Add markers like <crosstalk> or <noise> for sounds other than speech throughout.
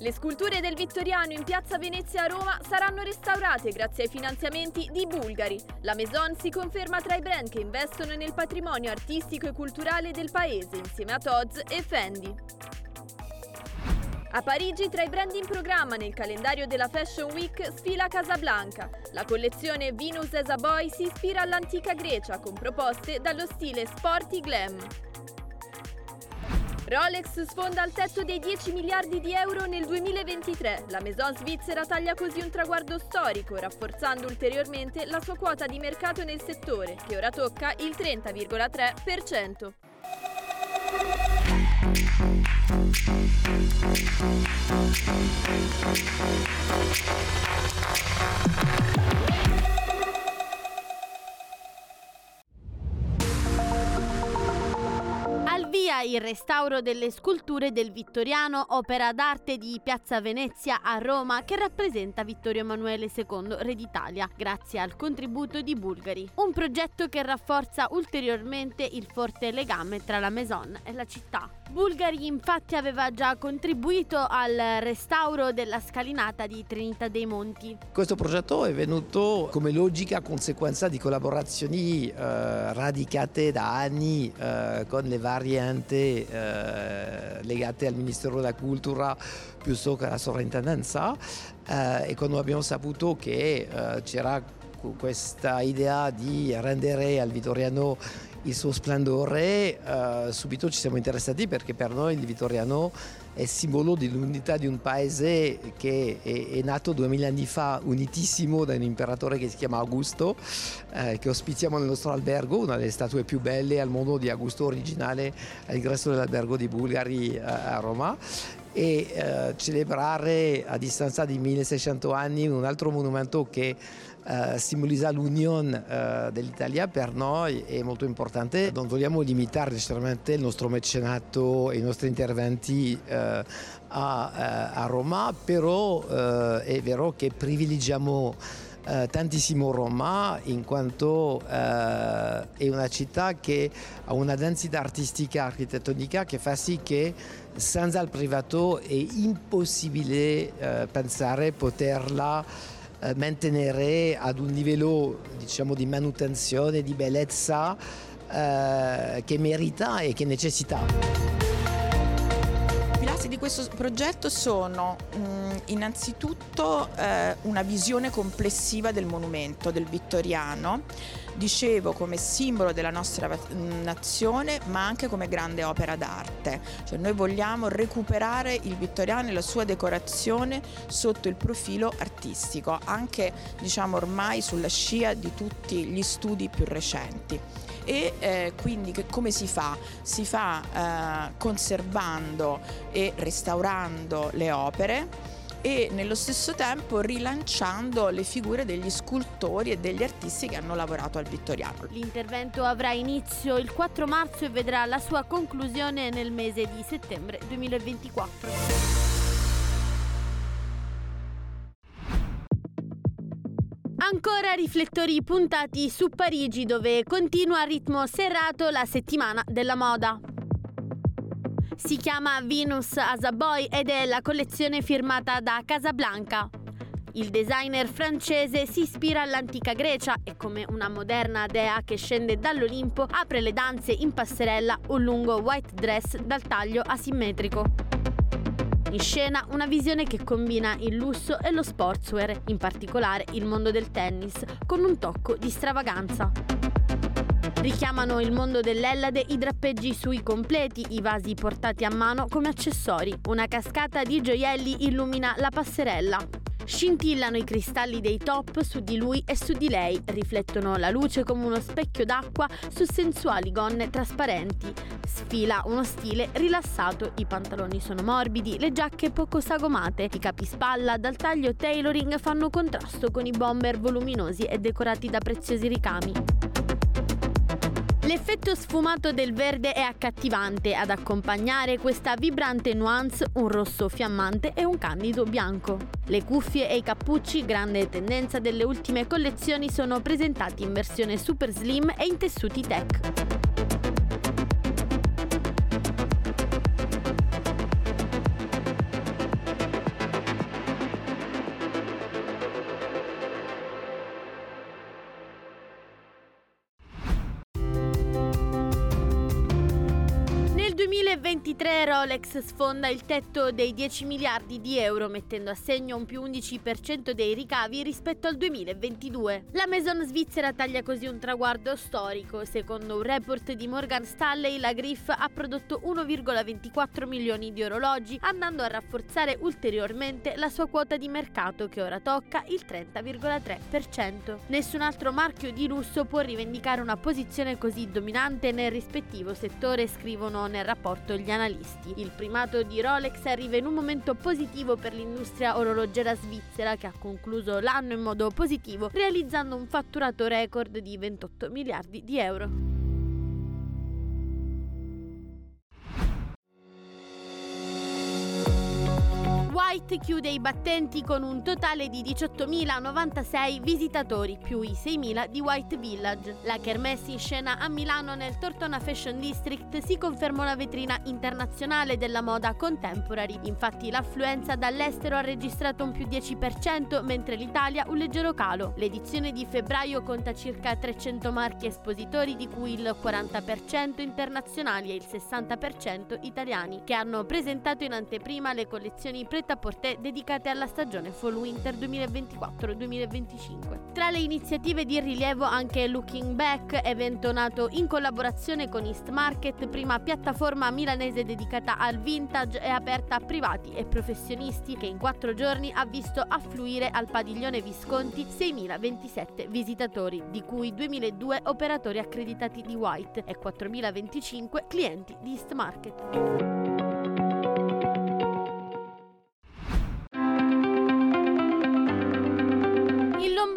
Le sculture del Vittoriano in piazza Venezia a Roma saranno restaurate grazie ai finanziamenti di Bulgari. La Maison si conferma tra i brand che investono nel patrimonio artistico e culturale del paese insieme a Tod's e Fendi. A Parigi, tra i brand in programma nel calendario della Fashion Week, sfila Casablanca. La collezione Venus as a Boy si ispira all'antica Grecia con proposte dallo stile sporty glam. Rolex sfonda il tetto dei 10 miliardi di euro nel 2023. La Maison svizzera taglia così un traguardo storico, rafforzando ulteriormente la sua quota di mercato nel settore, che ora tocca il 30,3%. Al il restauro delle sculture del Vittoriano, opera d'arte di Piazza Venezia a Roma che rappresenta Vittorio Emanuele II, re d'Italia, grazie al contributo di Bulgari. Un progetto che rafforza ulteriormente il forte legame tra la Maison e la città. Bulgari infatti aveva già contribuito al restauro della scalinata di Trinità dei Monti. Questo progetto è venuto come logica conseguenza di collaborazioni eh, radicate da anni eh, con le varianti eh, legate al Ministero della Cultura piuttosto che alla sovrintendenza eh, e quando abbiamo saputo che eh, c'era questa idea di rendere al Vittoriano il suo splendore, eh, subito ci siamo interessati perché per noi il Vittoriano è simbolo dell'unità di un paese che è, è, nato duemila anni fa, unitissimo da un imperatore che si chiama Augusto, eh, che ospitiamo nel nostro albergo, una delle statue più belle al mondo di Augusto originale all'ingresso dell'albergo di Bulgari eh, a Roma e eh, celebrare a distanza di 1600 anni un altro monumento che eh, simbolizza l'unione eh, dell'Italia per noi è molto importante. Non vogliamo limitare necessariamente il nostro mecenato e i nostri interventi eh, a, eh, a, Roma, però eh, è vero che privilegiamo eh, tantissimo Roma in quanto eh, è una città che ha una densità artistica architettonica che fa sì che senza il privato è impossibile eh, pensare poterla eh, mantenere ad un livello diciamo, di manutenzione, di bellezza eh, che merita e che necessita di questo progetto sono mh, mm, innanzitutto eh, una visione complessiva del monumento, del vittoriano, dicevo come simbolo della nostra mm, nazione ma anche come grande opera d'arte. Cioè noi vogliamo recuperare il vittoriano e la sua decorazione sotto il profilo artistico, anche diciamo ormai sulla scia di tutti gli studi più recenti e eh, quindi che come si fa? Si fa eh, conservando e restaurando le opere e nello stesso tempo rilanciando le figure degli scultori e degli artisti che hanno lavorato al Vittoriano. L'intervento avrà inizio il 4 marzo e vedrà la sua conclusione nel mese di settembre 2024. Ancora riflettori puntati su Parigi dove continua a ritmo serrato la settimana della moda. Si chiama Venus as a Boy ed è la collezione firmata da Casablanca. Il designer francese si ispira all'antica Grecia e come una moderna dea che scende dall'Olimpo apre le danze in passerella un lungo white dress dal taglio asimmetrico. In scena una visione che combina il lusso e lo sportswear, in particolare il mondo del tennis, con un tocco di stravaganza. Richiamano il mondo dell'Ellade i drappeggi sui completi, i vasi portati a mano come accessori. Una cascata di gioielli illumina la passerella. Scintillano i cristalli dei top su di lui e su di lei, riflettono la luce come uno specchio d'acqua su sensuali gonne trasparenti. Sfila uno stile rilassato, i pantaloni sono morbidi, le giacche poco sagomate, i capispalla dal taglio tailoring fanno contrasto con i bomber voluminosi e decorati da preziosi ricami. L'effetto sfumato del verde è accattivante, ad accompagnare questa vibrante nuance un rosso fiammante e un candido bianco. Le cuffie e i cappucci, grande tendenza delle ultime collezioni, sono presentati in versione super slim e in tessuti tech. 2023 Rolex sfonda il tetto dei 10 miliardi di euro mettendo a segno un più 11% dei ricavi rispetto al 2022. La Maison svizzera taglia così un traguardo storico. Secondo un report di Morgan Stanley la Griff ha prodotto 1,24 milioni di orologi andando a rafforzare ulteriormente la sua quota di mercato che ora tocca il 30,3%. Nessun altro marchio di lusso può rivendicare una posizione così dominante nel rispettivo settore scrivono nel rapporto gli analisti. Il primato di Rolex arriva in un momento positivo per l'industria orologera svizzera che ha concluso l'anno in modo positivo realizzando un fatturato record di 28 miliardi di euro. White chiude i battenti con un totale di 18.096 visitatori più i 6.000 di White Village. La kermesse in scena a Milano nel Tortona Fashion District si conferma una vetrina internazionale della moda contemporary. Infatti l'affluenza dall'estero ha registrato un più 10% mentre l'Italia un leggero calo. L'edizione di febbraio conta circa 300 marchi espositori di cui il 40% internazionali e il 60% italiani che hanno presentato in anteprima le collezioni pre portè dedicate alla stagione Fall Winter 2024-2025. Tra le iniziative di rilievo anche Looking Back, evento nato in collaborazione con East Market, prima piattaforma milanese dedicata al vintage e aperta a privati e professionisti che in quattro giorni ha visto affluire al padiglione Visconti 6.027 visitatori, di cui 2.002 operatori accreditati di White e 4.025 clienti di East Market.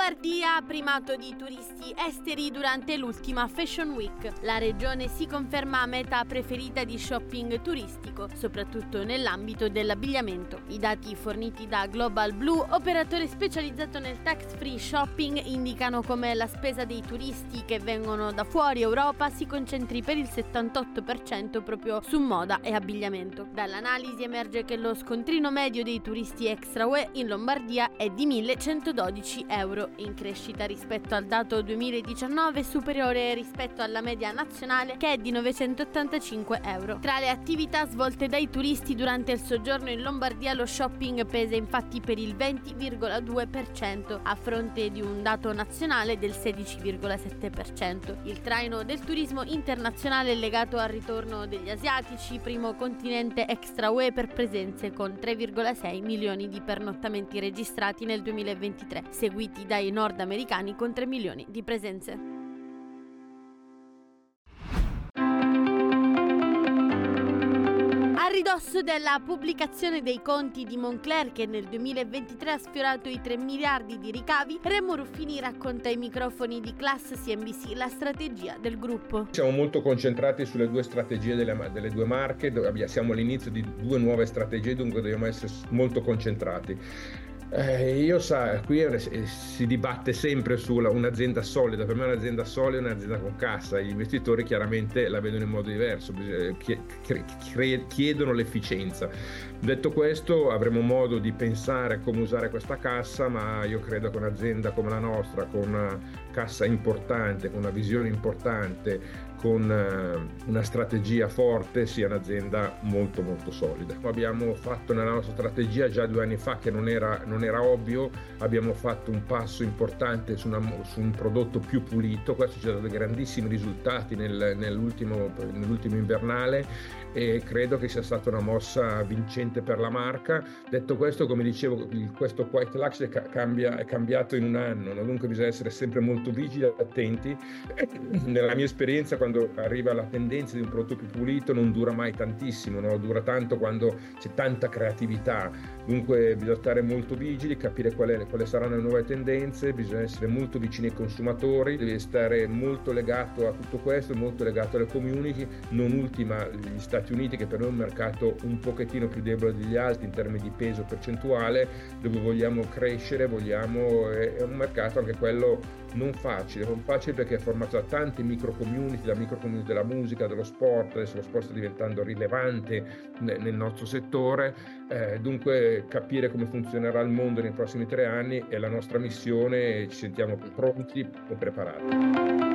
Lombardia ha primato di turisti esteri durante l'ultima Fashion Week. La regione si conferma meta preferita di shopping turistico, soprattutto nell'ambito dell'abbigliamento. I dati forniti da Global Blue, operatore specializzato nel tax free shopping, indicano come la spesa dei turisti che vengono da fuori Europa si concentri per il 78% proprio su moda e abbigliamento. Dall'analisi emerge che lo scontrino medio dei turisti extra UE in Lombardia è di 1112 euro in crescita rispetto al dato 2019 superiore rispetto alla media nazionale che è di 985 euro. Tra le attività svolte dai turisti durante il soggiorno in Lombardia lo shopping pesa infatti per il 20,2% a fronte di un dato nazionale del 16,7%. Il traino del turismo internazionale è legato al ritorno degli asiatici, primo continente extra UE per presenze con 3,6 milioni di pernottamenti registrati nel 2023, seguiti dai nordamericani con 3 milioni di presenze. A ridosso della pubblicazione dei conti di Moncler che nel 2023 ha sfiorato i 3 miliardi di ricavi, Remo Ruffini racconta ai microfoni di Class CNBC la strategia del gruppo. Siamo molto concentrati sulle due strategie delle, delle due marche, siamo all'inizio di due nuove strategie, dunque dobbiamo essere molto concentrati. Eh, io sa, qui si dibatte sempre su un'azienda solida, per me un'azienda solida è un'azienda con cassa, gli investitori chiaramente la vedono in modo diverso, chiedono l'efficienza. Detto questo avremo modo di pensare a come usare questa cassa, ma io credo che un'azienda come la nostra, con una cassa importante, con una visione importante, con eh, una strategia forte sia un'azienda molto molto solida. Abbiamo fatto nella nostra strategia già due anni fa che non era, non era ovvio, abbiamo fatto un passo importante su, una, su, un prodotto più pulito, questo ci ha dato grandissimi risultati nel, nell'ultimo, nell'ultimo invernale e credo che sia stata una mossa vincente per la marca. Detto questo, come dicevo, questo White Lux è, cambia, è cambiato in un anno, no? dunque bisogna essere sempre molto vigili e attenti. <clears throat> Nella mia esperienza, quando quando arriva la tendenza di un prodotto più pulito non dura mai tantissimo, no? dura tanto quando c'è tanta creatività. Dunque bisogna stare molto vigili, capire quali, quali saranno le nuove tendenze, bisogna essere molto vicini ai consumatori, devi stare molto legato a tutto questo, molto legato alle community, non ultima gli Stati Uniti che per noi è un mercato un pochettino più debole degli altri in termini di peso percentuale, dove vogliamo crescere, vogliamo, è un mercato anche quello non facile, non facile perché è formato da tante micro community, da micro community della musica, dello sport, adesso lo sport sta diventando rilevante nel nostro settore, eh, dunque capire come funzionerà il mondo nei prossimi tre anni è la nostra missione e ci sentiamo pronti e preparati.